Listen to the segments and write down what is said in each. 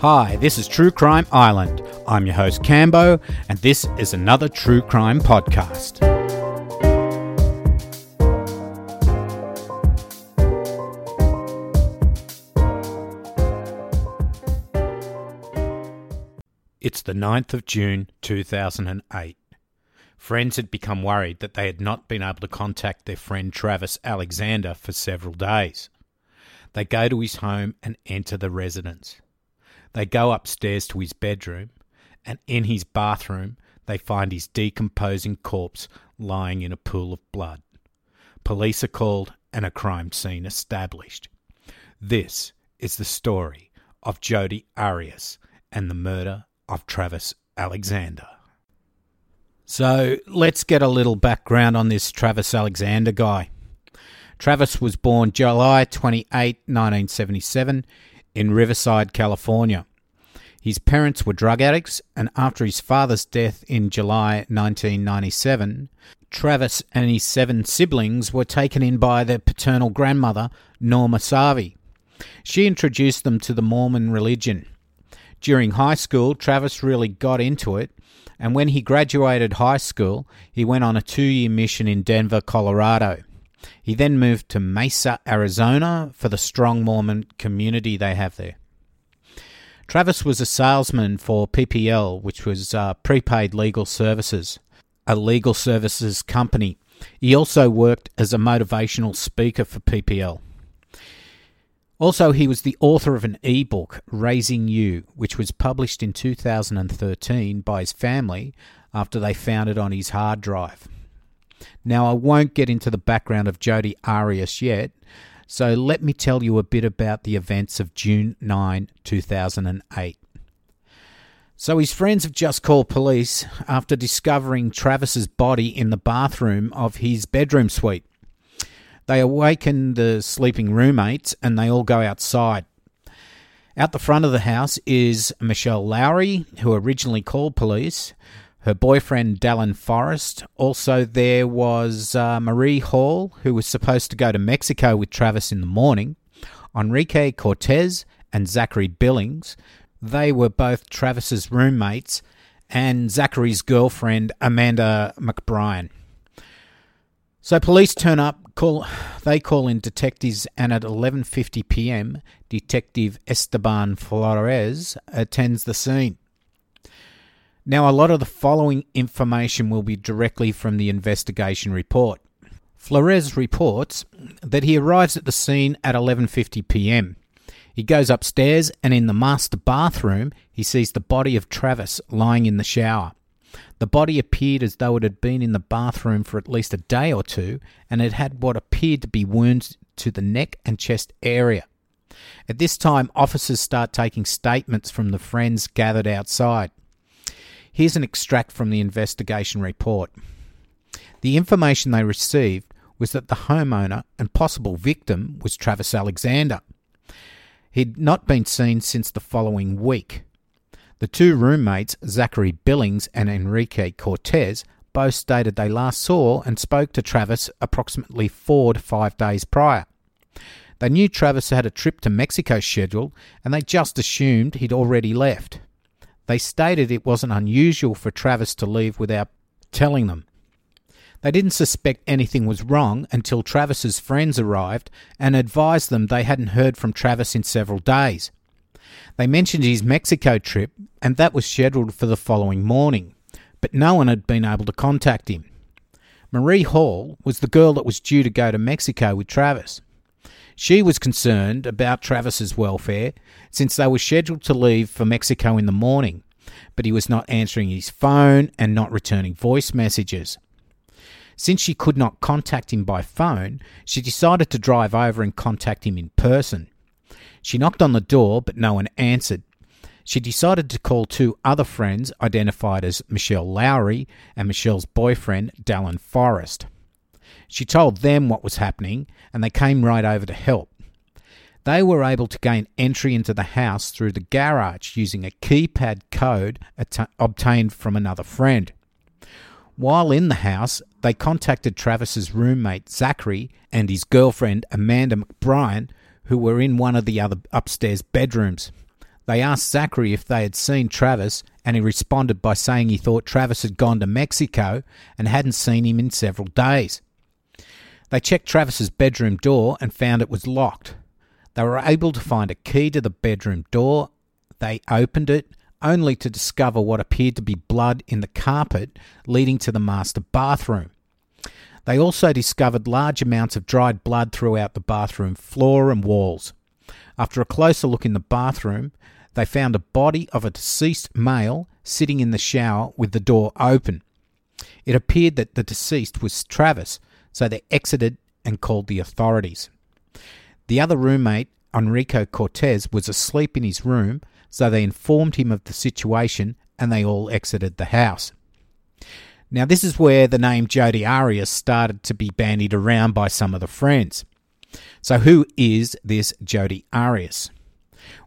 Hi, this is True Crime Island. I'm your host, Cambo, and this is another True Crime podcast. It's the 9th of June 2008. Friends had become worried that they had not been able to contact their friend Travis Alexander for several days. They go to his home and enter the residence. They go upstairs to his bedroom, and in his bathroom, they find his decomposing corpse lying in a pool of blood. Police are called and a crime scene established. This is the story of Jodi Arias and the murder of Travis Alexander. So let's get a little background on this Travis Alexander guy. Travis was born July 28, 1977, in Riverside, California. His parents were drug addicts, and after his father's death in July 1997, Travis and his seven siblings were taken in by their paternal grandmother, Norma Savi. She introduced them to the Mormon religion. During high school, Travis really got into it, and when he graduated high school, he went on a two year mission in Denver, Colorado. He then moved to Mesa, Arizona for the strong Mormon community they have there. Travis was a salesman for PPL, which was uh, prepaid legal services, a legal services company. He also worked as a motivational speaker for PPL. Also, he was the author of an e-book, Raising You, which was published in 2013 by his family after they found it on his hard drive. Now, I won't get into the background of Jodi Arias yet, so let me tell you a bit about the events of June 9, 2008. So his friends have just called police after discovering Travis's body in the bathroom of his bedroom suite. They awaken the sleeping roommates and they all go outside. Out the front of the house is Michelle Lowry, who originally called police, her boyfriend Dallin Forrest. Also, there was uh, Marie Hall, who was supposed to go to Mexico with Travis in the morning, Enrique Cortez, and Zachary Billings. They were both Travis's roommates, and Zachary's girlfriend Amanda McBrien. So police turn up, call they call in detectives and at 11:50 p.m. detective Esteban Flores attends the scene. Now, a lot of the following information will be directly from the investigation report. Flores reports that he arrives at the scene at 11:50 p.m. He goes upstairs and in the master bathroom, he sees the body of Travis lying in the shower. The body appeared as though it had been in the bathroom for at least a day or two, and it had what appeared to be wounds to the neck and chest area. At this time, officers start taking statements from the friends gathered outside. Here's an extract from the investigation report. The information they received was that the homeowner and possible victim was Travis Alexander. He'd not been seen since the following week. The two roommates, Zachary Billings and Enrique Cortez, both stated they last saw and spoke to Travis approximately four to five days prior. They knew Travis had a trip to Mexico scheduled and they just assumed he'd already left. They stated it wasn't unusual for Travis to leave without telling them. They didn't suspect anything was wrong until Travis's friends arrived and advised them they hadn't heard from Travis in several days. They mentioned his Mexico trip, and that was scheduled for the following morning, but no one had been able to contact him. Marie Hall was the girl that was due to go to Mexico with Travis. She was concerned about Travis's welfare since they were scheduled to leave for Mexico in the morning, but he was not answering his phone and not returning voice messages. Since she could not contact him by phone, she decided to drive over and contact him in person. She knocked on the door, but no one answered. She decided to call two other friends identified as Michelle Lowry and Michelle's boyfriend, Dallin Forrest. She told them what was happening, and they came right over to help. They were able to gain entry into the house through the garage using a keypad code at- obtained from another friend. While in the house, they contacted Travis's roommate Zachary and his girlfriend Amanda McBrien, who were in one of the other upstairs bedrooms. They asked Zachary if they had seen Travis, and he responded by saying he thought Travis had gone to Mexico and hadn't seen him in several days. They checked Travis's bedroom door and found it was locked. They were able to find a key to the bedroom door. They opened it, only to discover what appeared to be blood in the carpet leading to the master bathroom. They also discovered large amounts of dried blood throughout the bathroom floor and walls. After a closer look in the bathroom, they found a body of a deceased male sitting in the shower with the door open. It appeared that the deceased was Travis, so they exited and called the authorities. The other roommate, Enrico Cortez, was asleep in his room, so they informed him of the situation and they all exited the house. Now, this is where the name Jodi Arias started to be bandied around by some of the friends. So, who is this Jodi Arias?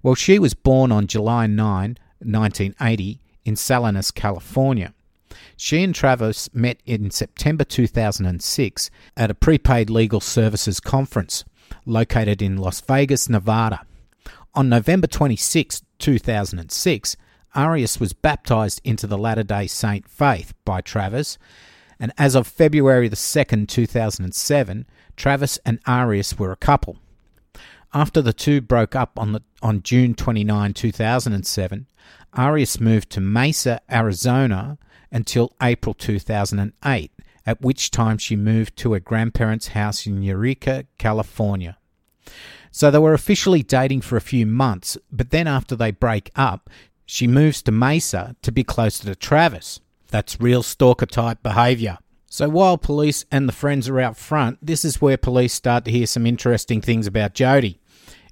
Well, she was born on July 9, 1980, in Salinas, California. She and Travis met in September 2006 at a prepaid legal services conference located in Las Vegas, Nevada. On November 26, 2006, Arias was baptized into the Latter day Saint faith by Travis, and as of February the 2nd, 2007, Travis and Arias were a couple. After the two broke up on, the, on June 29, 2007, Arias moved to Mesa, Arizona until April 2008, at which time she moved to her grandparents' house in Eureka, California. So they were officially dating for a few months, but then after they break up, she moves to Mesa to be closer to Travis. That's real stalker type behaviour. So while police and the friends are out front, this is where police start to hear some interesting things about Jodi.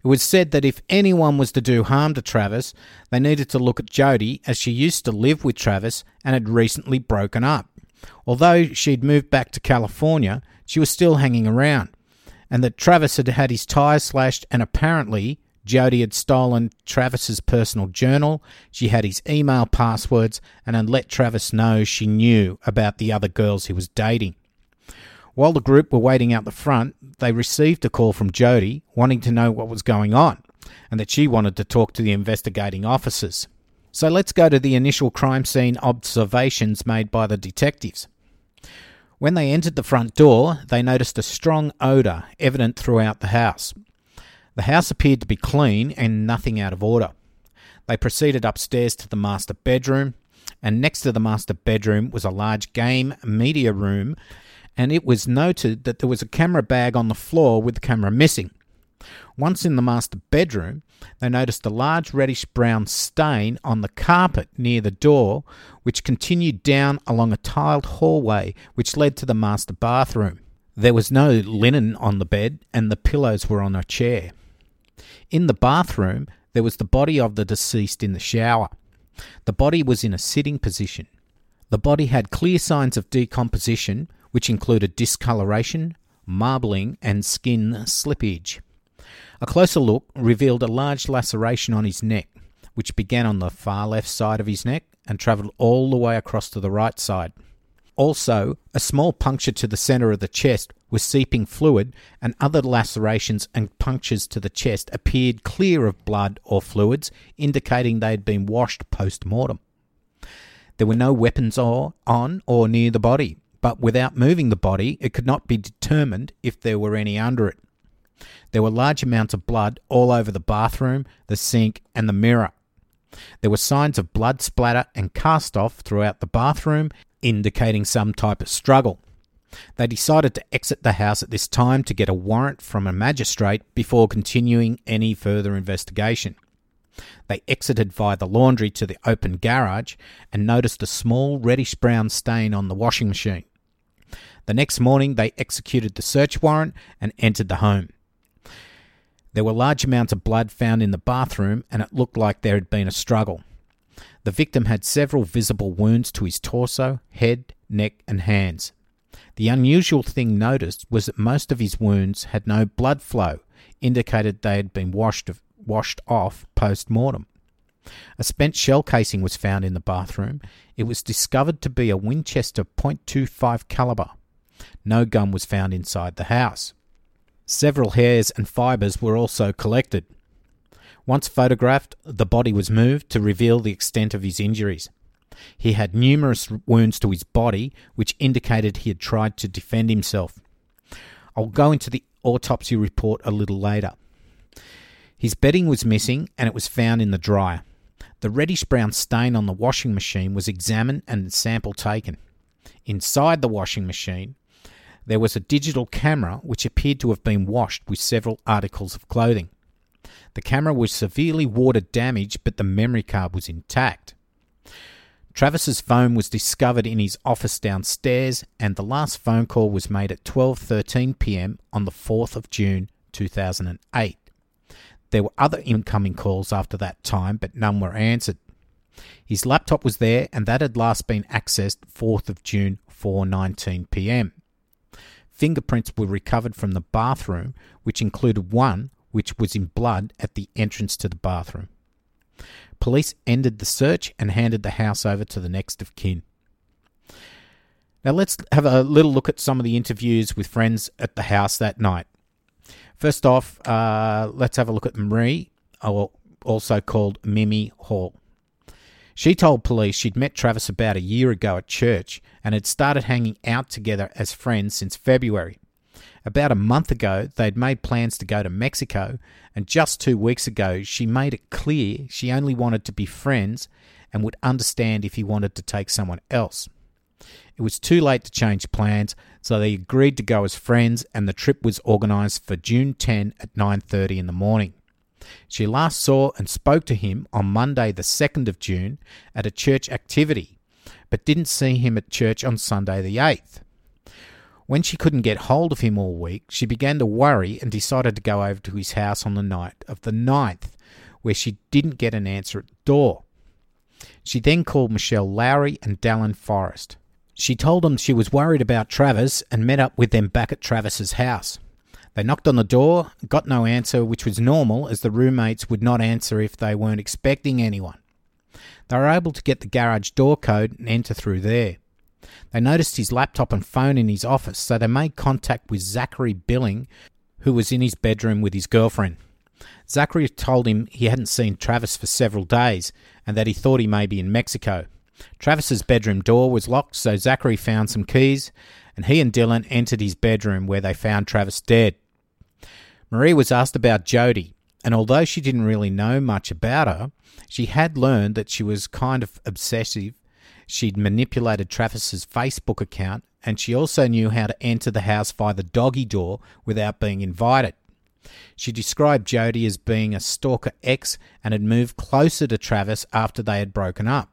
It was said that if anyone was to do harm to Travis, they needed to look at Jodi as she used to live with Travis and had recently broken up. Although she'd moved back to California, she was still hanging around. And that Travis had had his tyres slashed and apparently Jodi had stolen Travis's personal journal, she had his email passwords, and had let Travis know she knew about the other girls he was dating. While the group were waiting out the front, they received a call from Jodi wanting to know what was going on and that she wanted to talk to the investigating officers. So let's go to the initial crime scene observations made by the detectives. When they entered the front door, they noticed a strong odour evident throughout the house. The house appeared to be clean and nothing out of order. They proceeded upstairs to the master bedroom, and next to the master bedroom was a large game media room and it was noted that there was a camera bag on the floor with the camera missing. Once in the master bedroom, they noticed a large reddish brown stain on the carpet near the door, which continued down along a tiled hallway which led to the master bathroom. There was no linen on the bed, and the pillows were on a chair. In the bathroom, there was the body of the deceased in the shower. The body was in a sitting position. The body had clear signs of decomposition, which included discoloration, marbling, and skin slippage. A closer look revealed a large laceration on his neck, which began on the far left side of his neck and travelled all the way across to the right side. Also, a small puncture to the centre of the chest was seeping fluid, and other lacerations and punctures to the chest appeared clear of blood or fluids, indicating they had been washed post mortem. There were no weapons or, on or near the body, but without moving the body, it could not be determined if there were any under it. There were large amounts of blood all over the bathroom, the sink, and the mirror. There were signs of blood splatter and cast off throughout the bathroom, indicating some type of struggle. They decided to exit the house at this time to get a warrant from a magistrate before continuing any further investigation. They exited via the laundry to the open garage and noticed a small reddish brown stain on the washing machine. The next morning, they executed the search warrant and entered the home. There were large amounts of blood found in the bathroom, and it looked like there had been a struggle. The victim had several visible wounds to his torso, head, neck, and hands. The unusual thing noticed was that most of his wounds had no blood flow, indicated they had been washed, washed off post mortem. A spent shell casing was found in the bathroom. It was discovered to be a Winchester .25 caliber. No gun was found inside the house. Several hairs and fibres were also collected. Once photographed, the body was moved to reveal the extent of his injuries. He had numerous wounds to his body, which indicated he had tried to defend himself. I'll go into the autopsy report a little later. His bedding was missing and it was found in the dryer. The reddish brown stain on the washing machine was examined and a sample taken. Inside the washing machine, there was a digital camera which appeared to have been washed with several articles of clothing. The camera was severely water damaged, but the memory card was intact. Travis's phone was discovered in his office downstairs, and the last phone call was made at 12:13 p.m. on the 4th of June 2008. There were other incoming calls after that time, but none were answered. His laptop was there, and that had last been accessed 4th of June 4:19 p.m. Fingerprints were recovered from the bathroom, which included one which was in blood at the entrance to the bathroom. Police ended the search and handed the house over to the next of kin. Now let's have a little look at some of the interviews with friends at the house that night. First off, uh, let's have a look at Marie, also called Mimi Hall. She told police she'd met Travis about a year ago at church and had started hanging out together as friends since February. About a month ago, they'd made plans to go to Mexico, and just two weeks ago, she made it clear she only wanted to be friends and would understand if he wanted to take someone else. It was too late to change plans, so they agreed to go as friends, and the trip was organised for June 10 at 9:30 in the morning. She last saw and spoke to him on Monday, the 2nd of June, at a church activity, but didn't see him at church on Sunday, the 8th. When she couldn't get hold of him all week, she began to worry and decided to go over to his house on the night of the 9th, where she didn't get an answer at the door. She then called Michelle Lowry and Dallin Forrest. She told them she was worried about Travis and met up with them back at Travis's house. They knocked on the door, got no answer, which was normal as the roommates would not answer if they weren't expecting anyone. They were able to get the garage door code and enter through there. They noticed his laptop and phone in his office, so they made contact with Zachary Billing, who was in his bedroom with his girlfriend. Zachary told him he hadn't seen Travis for several days and that he thought he may be in Mexico. Travis's bedroom door was locked, so Zachary found some keys and he and Dylan entered his bedroom where they found Travis dead. Marie was asked about Jodi, and although she didn't really know much about her, she had learned that she was kind of obsessive She'd manipulated Travis's Facebook account, and she also knew how to enter the house via the doggy door without being invited. She described Jodi as being a stalker ex and had moved closer to Travis after they had broken up.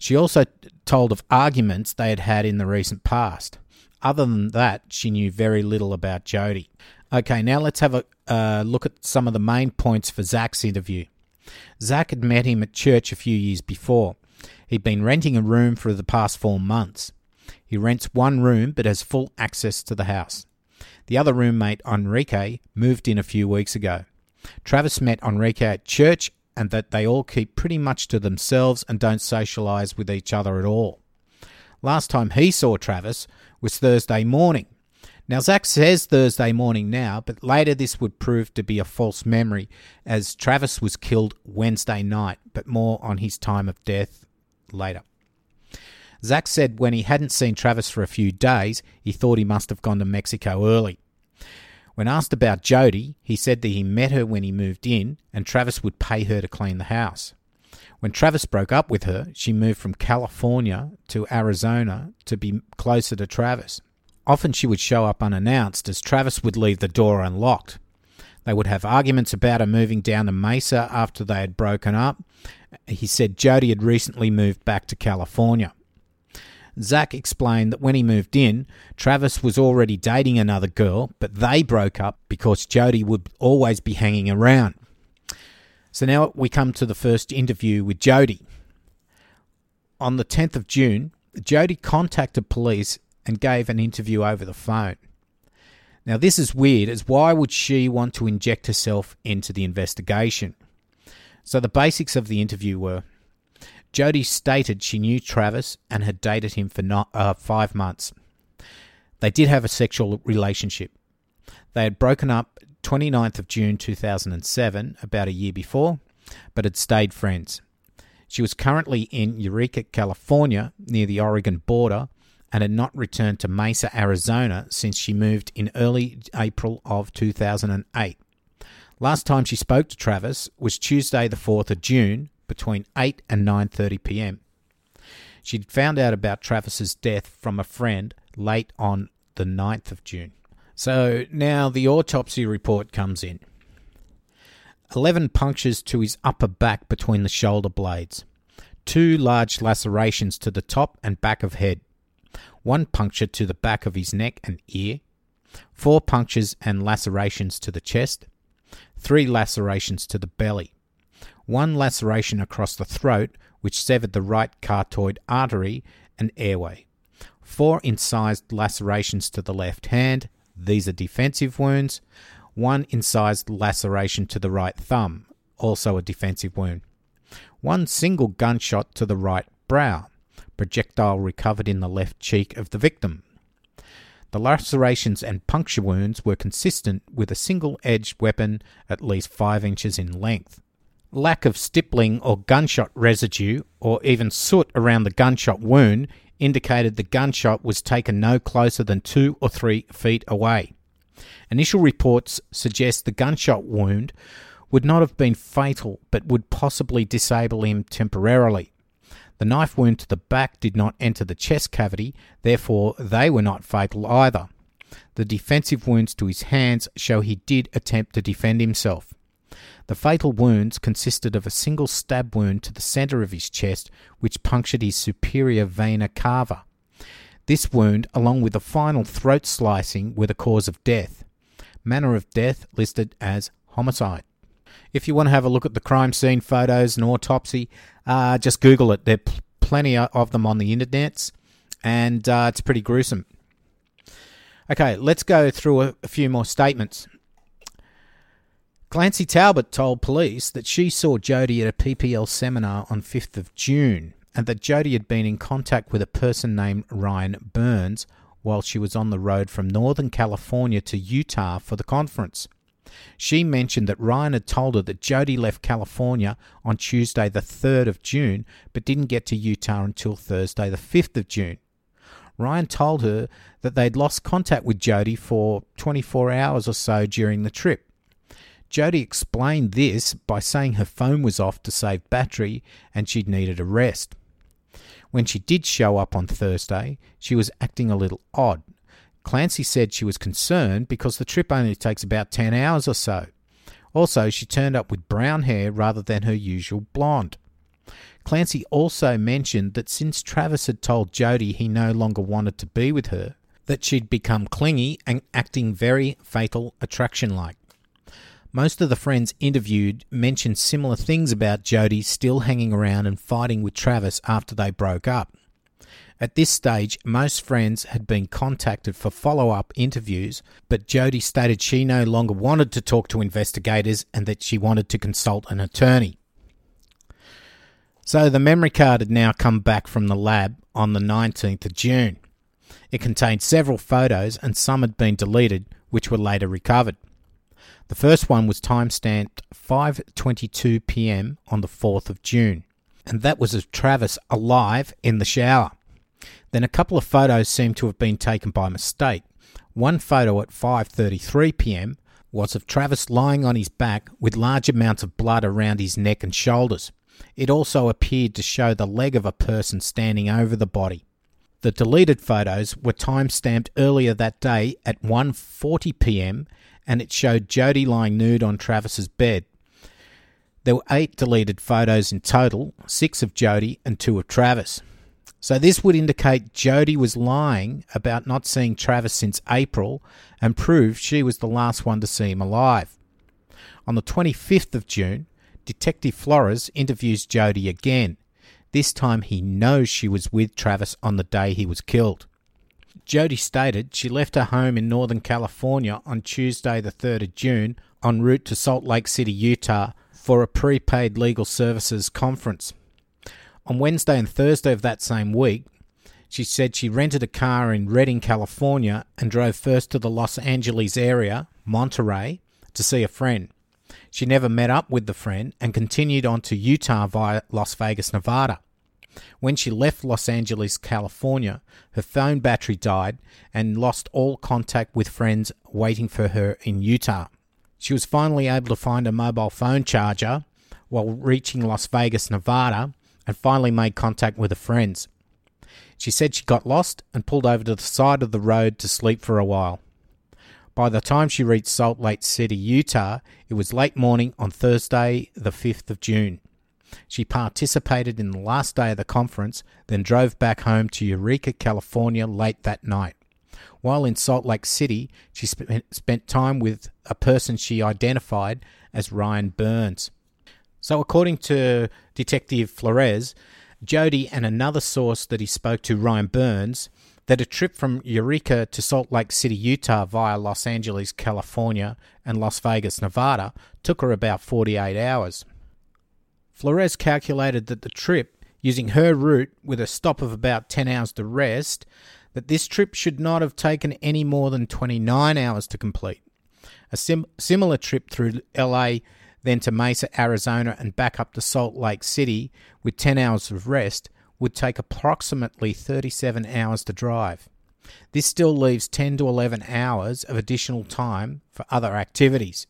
She also told of arguments they had had in the recent past. Other than that, she knew very little about Jodi. Okay, now let's have a uh, look at some of the main points for Zach's interview. Zach had met him at church a few years before. He'd been renting a room for the past four months. He rents one room but has full access to the house. The other roommate, Enrique, moved in a few weeks ago. Travis met Enrique at church and that they all keep pretty much to themselves and don't socialise with each other at all. Last time he saw Travis was Thursday morning. Now, Zach says Thursday morning now, but later this would prove to be a false memory as Travis was killed Wednesday night, but more on his time of death later. Zach said when he hadn't seen Travis for a few days, he thought he must have gone to Mexico early. When asked about Jodi, he said that he met her when he moved in and Travis would pay her to clean the house. When Travis broke up with her, she moved from California to Arizona to be closer to Travis. Often she would show up unannounced as Travis would leave the door unlocked. They would have arguments about her moving down to Mesa after they had broken up, he said Jodi had recently moved back to California. Zach explained that when he moved in, Travis was already dating another girl, but they broke up because Jodi would always be hanging around. So now we come to the first interview with Jodi. On the 10th of June, Jodi contacted police and gave an interview over the phone. Now, this is weird, as why would she want to inject herself into the investigation? So the basics of the interview were Jodi stated she knew Travis and had dated him for not, uh, five months. They did have a sexual relationship. They had broken up 29th of June 2007, about a year before, but had stayed friends. She was currently in Eureka, California, near the Oregon border, and had not returned to Mesa, Arizona since she moved in early April of 2008. Last time she spoke to Travis was Tuesday the 4th of June between 8 and 9:30 p.m. She'd found out about Travis's death from a friend late on the 9th of June. So now the autopsy report comes in. 11 punctures to his upper back between the shoulder blades, two large lacerations to the top and back of head, one puncture to the back of his neck and ear, four punctures and lacerations to the chest, three lacerations to the belly, one laceration across the throat, which severed the right carotid artery and airway, four incised lacerations to the left hand, these are defensive wounds, one incised laceration to the right thumb, also a defensive wound, one single gunshot to the right brow, projectile recovered in the left cheek of the victim. The lacerations and puncture wounds were consistent with a single edged weapon at least 5 inches in length. Lack of stippling or gunshot residue, or even soot around the gunshot wound, indicated the gunshot was taken no closer than two or three feet away. Initial reports suggest the gunshot wound would not have been fatal but would possibly disable him temporarily. The knife wound to the back did not enter the chest cavity, therefore, they were not fatal either. The defensive wounds to his hands show he did attempt to defend himself. The fatal wounds consisted of a single stab wound to the center of his chest, which punctured his superior vena cava. This wound, along with the final throat slicing, were the cause of death. Manner of death listed as homicide. If you want to have a look at the crime scene photos and autopsy, uh, just Google it. There are plenty of them on the internets, and uh, it's pretty gruesome. Okay, let's go through a few more statements. Clancy Talbot told police that she saw Jodi at a PPL seminar on 5th of June and that Jodi had been in contact with a person named Ryan Burns while she was on the road from Northern California to Utah for the conference. She mentioned that Ryan had told her that Jodi left California on Tuesday, the 3rd of June, but didn't get to Utah until Thursday, the 5th of June. Ryan told her that they'd lost contact with Jodi for 24 hours or so during the trip. Jodi explained this by saying her phone was off to save battery and she'd needed a rest. When she did show up on Thursday, she was acting a little odd Clancy said she was concerned because the trip only takes about 10 hours or so. Also, she turned up with brown hair rather than her usual blonde. Clancy also mentioned that since Travis had told Jodi he no longer wanted to be with her, that she'd become clingy and acting very fatal attraction like. Most of the friends interviewed mentioned similar things about Jodi still hanging around and fighting with Travis after they broke up. At this stage, most friends had been contacted for follow up interviews, but Jodi stated she no longer wanted to talk to investigators and that she wanted to consult an attorney. So the memory card had now come back from the lab on the 19th of June. It contained several photos and some had been deleted, which were later recovered. The first one was timestamped 5:22 p.m. on the 4th of June, and that was of Travis alive in the shower. Then a couple of photos seem to have been taken by mistake. One photo at 5:33 p.m. was of Travis lying on his back with large amounts of blood around his neck and shoulders. It also appeared to show the leg of a person standing over the body. The deleted photos were time-stamped earlier that day at 1:40 p.m. and it showed Jodi lying nude on Travis's bed. There were 8 deleted photos in total, 6 of Jodi and 2 of Travis. So this would indicate Jodi was lying about not seeing Travis since April and prove she was the last one to see him alive. On the 25th of June, Detective Flores interviews Jodi again. This time he knows she was with Travis on the day he was killed. Jodi stated she left her home in Northern California on Tuesday, the 3rd of June, en route to Salt Lake City, Utah, for a prepaid legal services conference. On Wednesday and Thursday of that same week, she said she rented a car in Redding, California, and drove first to the Los Angeles area, Monterey, to see a friend. She never met up with the friend and continued on to Utah via Las Vegas, Nevada. When she left Los Angeles, California, her phone battery died and lost all contact with friends waiting for her in Utah. She was finally able to find a mobile phone charger while reaching Las Vegas, Nevada, and finally made contact with her friends. She said she got lost and pulled over to the side of the road to sleep for a while. By the time she reached Salt Lake City, Utah, it was late morning on Thursday, the 5th of June. She participated in the last day of the conference, then drove back home to Eureka, California late that night. While in Salt Lake City, she spent time with a person she identified as Ryan Burns. So, according to Detective Flores, Jodi and another source that he spoke to, Ryan Burns, that a trip from Eureka to Salt Lake City, Utah via Los Angeles, California and Las Vegas, Nevada took her about 48 hours. Flores calculated that the trip, using her route with a stop of about 10 hours to rest, that this trip should not have taken any more than 29 hours to complete. A sim- similar trip through LA, then to Mesa, Arizona, and back up to Salt Lake City with 10 hours of rest would take approximately 37 hours to drive. This still leaves 10 to 11 hours of additional time for other activities.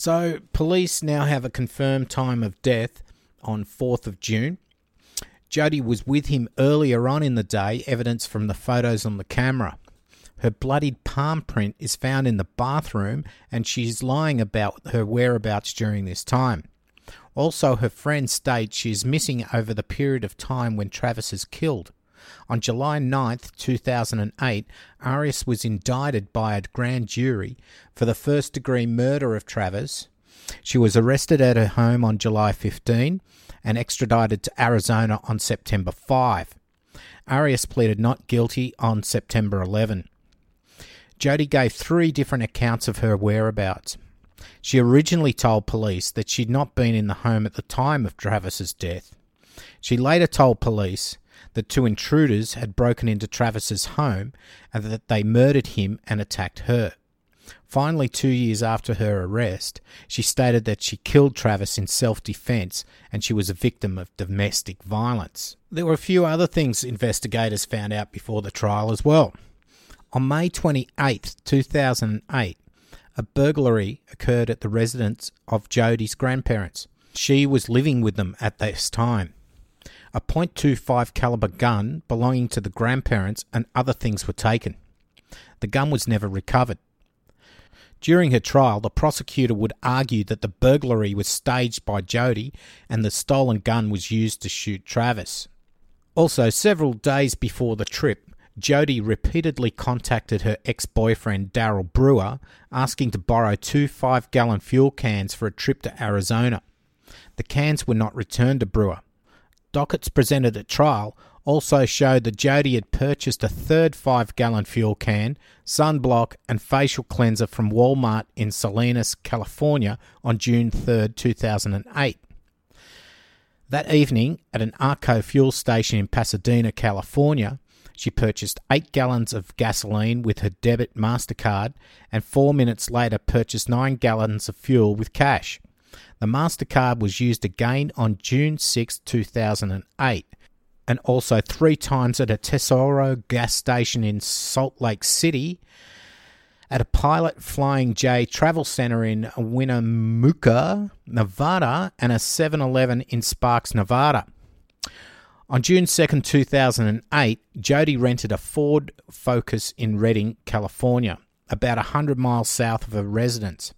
So, police now have a confirmed time of death on 4th of June. Jodi was with him earlier on in the day, evidence from the photos on the camera. Her bloodied palm print is found in the bathroom, and she's lying about her whereabouts during this time. Also, her friend states she is missing over the period of time when Travis is killed. On July 9th, 2008, Arias was indicted by a grand jury for the first degree murder of Travers. She was arrested at her home on July 15 and extradited to Arizona on September 5. Arias pleaded not guilty on September 11. Jodi gave three different accounts of her whereabouts. She originally told police that she'd not been in the home at the time of Travis's death. She later told police that two intruders had broken into Travis's home and that they murdered him and attacked her. Finally, two years after her arrest, she stated that she killed Travis in self defense and she was a victim of domestic violence. There were a few other things investigators found out before the trial as well. On May 28, 2008, a burglary occurred at the residence of Jodi's grandparents. She was living with them at this time. A .25 caliber gun belonging to the grandparents and other things were taken. The gun was never recovered. During her trial, the prosecutor would argue that the burglary was staged by Jodi and the stolen gun was used to shoot Travis. Also, several days before the trip, Jodi repeatedly contacted her ex boyfriend Daryl Brewer, asking to borrow two five gallon fuel cans for a trip to Arizona. The cans were not returned to Brewer. Dockets presented at trial also showed that Jodi had purchased a third 5 gallon fuel can, sunblock, and facial cleanser from Walmart in Salinas, California on June 3, 2008. That evening, at an Arco fuel station in Pasadena, California, she purchased 8 gallons of gasoline with her debit MasterCard and four minutes later purchased 9 gallons of fuel with cash. The MasterCard was used again on June 6, 2008 and also three times at a Tesoro gas station in Salt Lake City, at a Pilot Flying J travel center in Winnemucca, Nevada, and a 7 Eleven in Sparks, Nevada. On June 2, 2008, Jody rented a Ford Focus in Redding, California, about 100 miles south of her residence.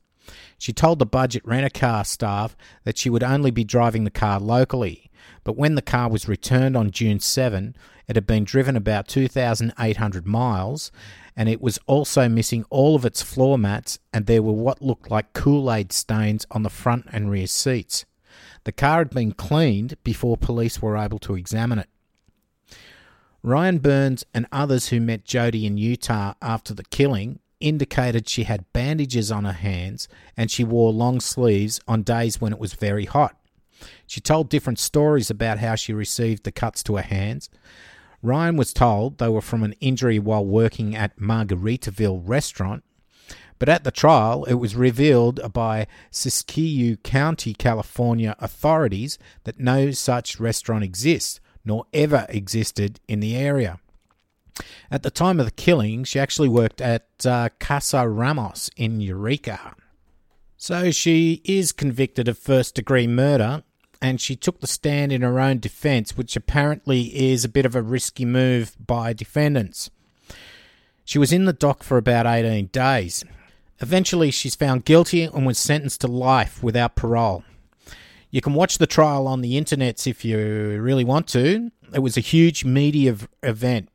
She told the budget rent a car staff that she would only be driving the car locally but when the car was returned on June 7, it had been driven about 2,800 miles and it was also missing all of its floor mats and there were what looked like Kool Aid stains on the front and rear seats. The car had been cleaned before police were able to examine it. Ryan Burns and others who met Jodi in Utah after the killing indicated she had bandages on her hands and she wore long sleeves on days when it was very hot. She told different stories about how she received the cuts to her hands. Ryan was told they were from an injury while working at Margaritaville restaurant, But at the trial, it was revealed by Siskiyou County, California authorities that no such restaurant exists, nor ever existed in the area. At the time of the killing, she actually worked at uh, Casa Ramos in Eureka. So she is convicted of first degree murder, and she took the stand in her own defense, which apparently is a bit of a risky move by defendants. She was in the dock for about 18 days. Eventually, she's found guilty and was sentenced to life without parole. You can watch the trial on the internet if you really want to. It was a huge media event,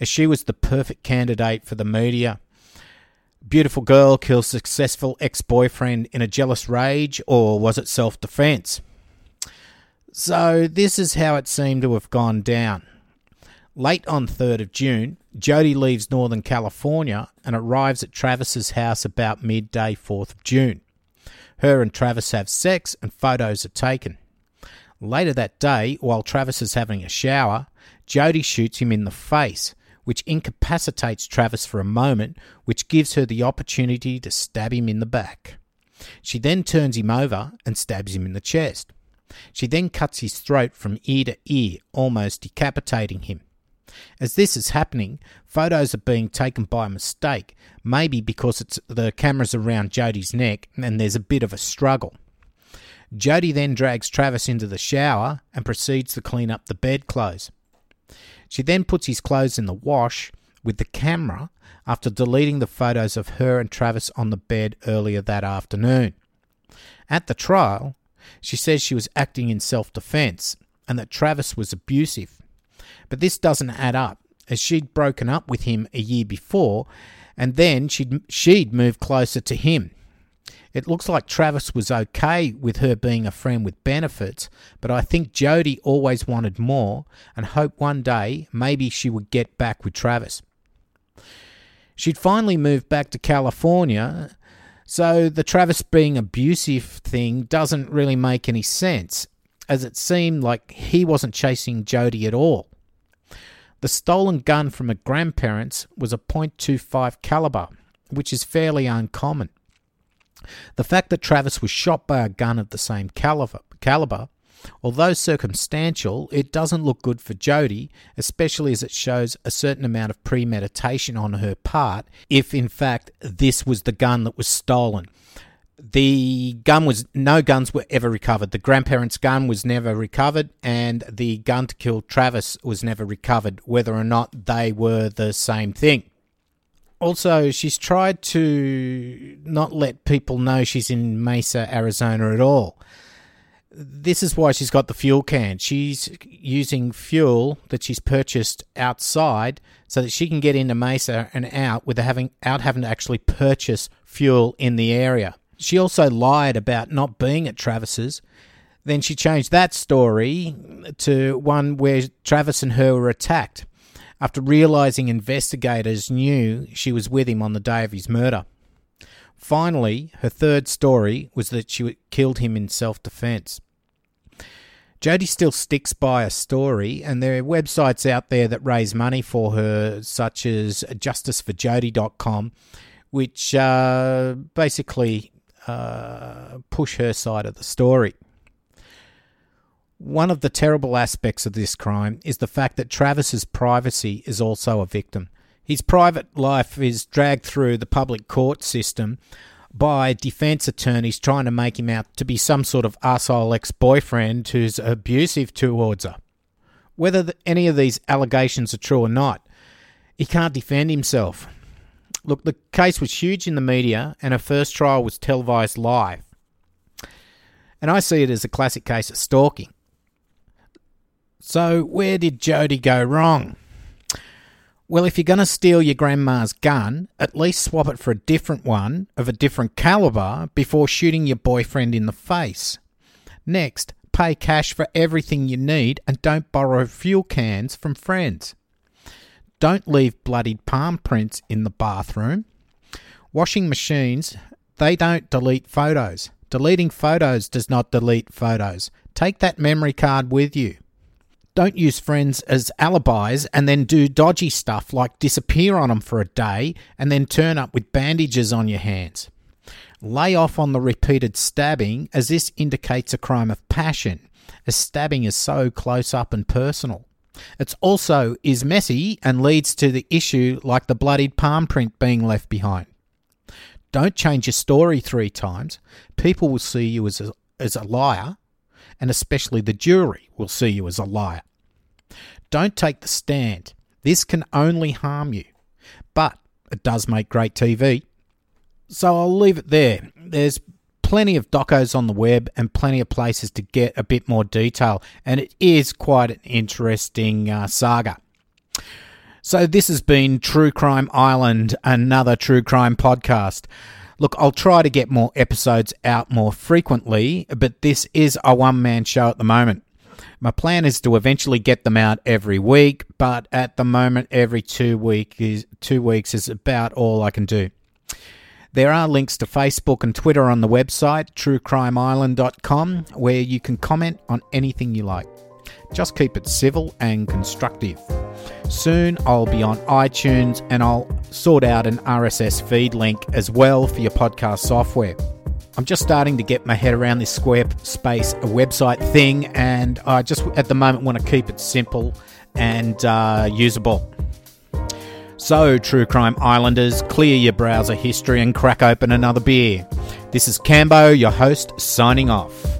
as she was the perfect candidate for the media. Beautiful girl kills successful ex boyfriend in a jealous rage, or was it self defense? So, this is how it seemed to have gone down. Late on 3rd of June, Jodi leaves Northern California and arrives at Travis's house about midday 4th of June. Her and Travis have sex and photos are taken. Later that day, while Travis is having a shower, Jodi shoots him in the face, which incapacitates Travis for a moment, which gives her the opportunity to stab him in the back. She then turns him over and stabs him in the chest. She then cuts his throat from ear to ear, almost decapitating him. As this is happening, photos are being taken by mistake, maybe because it's the camera's around Jodi's neck and there's a bit of a struggle. Jodi then drags Travis into the shower and proceeds to clean up the bedclothes. She then puts his clothes in the wash with the camera after deleting the photos of her and Travis on the bed earlier that afternoon. At the trial, she says she was acting in self defense and that Travis was abusive but this doesn't add up, as she'd broken up with him a year before, and then she'd, she'd moved closer to him. It looks like Travis was okay with her being a friend with benefits, but I think Jodi always wanted more and hoped one day maybe she would get back with Travis. She'd finally moved back to California, so the Travis being abusive thing doesn't really make any sense, as it seemed like he wasn't chasing Jodi at all. The stolen gun from her grandparents was a .25 caliber, which is fairly uncommon. The fact that Travis was shot by a gun of the same caliber, caliber although circumstantial, it doesn't look good for Jodi, especially as it shows a certain amount of premeditation on her part, if in fact this was the gun that was stolen the gun was no guns were ever recovered. The grandparents' gun was never recovered, and the gun to kill Travis was never recovered, whether or not they were the same thing. Also, she's tried to not let people know she's in Mesa, Arizona at all. This is why she's got the fuel can. She's using fuel that she's purchased outside so that she can get into Mesa and out without having out having to actually purchase fuel in the area. She also lied about not being at Travis's. Then she changed that story to one where Travis and her were attacked after realizing investigators knew she was with him on the day of his murder. Finally, her third story was that she killed him in self defense. Jodi still sticks by a story, and there are websites out there that raise money for her, such as justiceforjody.com, which uh, basically uh, push her side of the story. One of the terrible aspects of this crime is the fact that Travis's privacy is also a victim. His private life is dragged through the public court system by defense attorneys trying to make him out to be some sort of asshole ex boyfriend who's abusive towards her. Whether the, any of these allegations are true or not, he can't defend himself. Look, the case was huge in the media, and her first trial was televised live. And I see it as a classic case of stalking. So, where did Jodi go wrong? Well, if you're going to steal your grandma's gun, at least swap it for a different one of a different caliber before shooting your boyfriend in the face. Next, pay cash for everything you need and don't borrow fuel cans from friends. Don't leave bloodied palm prints in the bathroom. Washing machines, they don't delete photos. Deleting photos does not delete photos. Take that memory card with you. Don't use friends as alibis and then do dodgy stuff like disappear on them for a day and then turn up with bandages on your hands. Lay off on the repeated stabbing as this indicates a crime of passion, as stabbing is so close up and personal. It also is messy and leads to the issue like the bloodied palm print being left behind. Don't change your story three times. People will see you as a, as a liar, and especially the jury will see you as a liar. Don't take the stand. This can only harm you, but it does make great TV. So I'll leave it there. There's plenty of docos on the web and plenty of places to get a bit more detail, and it is quite an interesting uh, saga. So, this has been True Crime Island, another true crime podcast. Look, I'll try to get more episodes out more frequently, but this is a one man show at the moment. My plan is to eventually get them out every week, but at the moment, every two week is two weeks is about all I can do. There are links to Facebook and Twitter on the website, truecrimeisland.com, where you can comment on anything you like. Just keep it civil and constructive. Soon I'll be on iTunes and I'll sort out an RSS feed link as well for your podcast software. I'm just starting to get my head around this Squarespace website thing, and I just at the moment want to keep it simple and uh, usable. So, True Crime Islanders, clear your browser history and crack open another beer. This is Cambo, your host, signing off.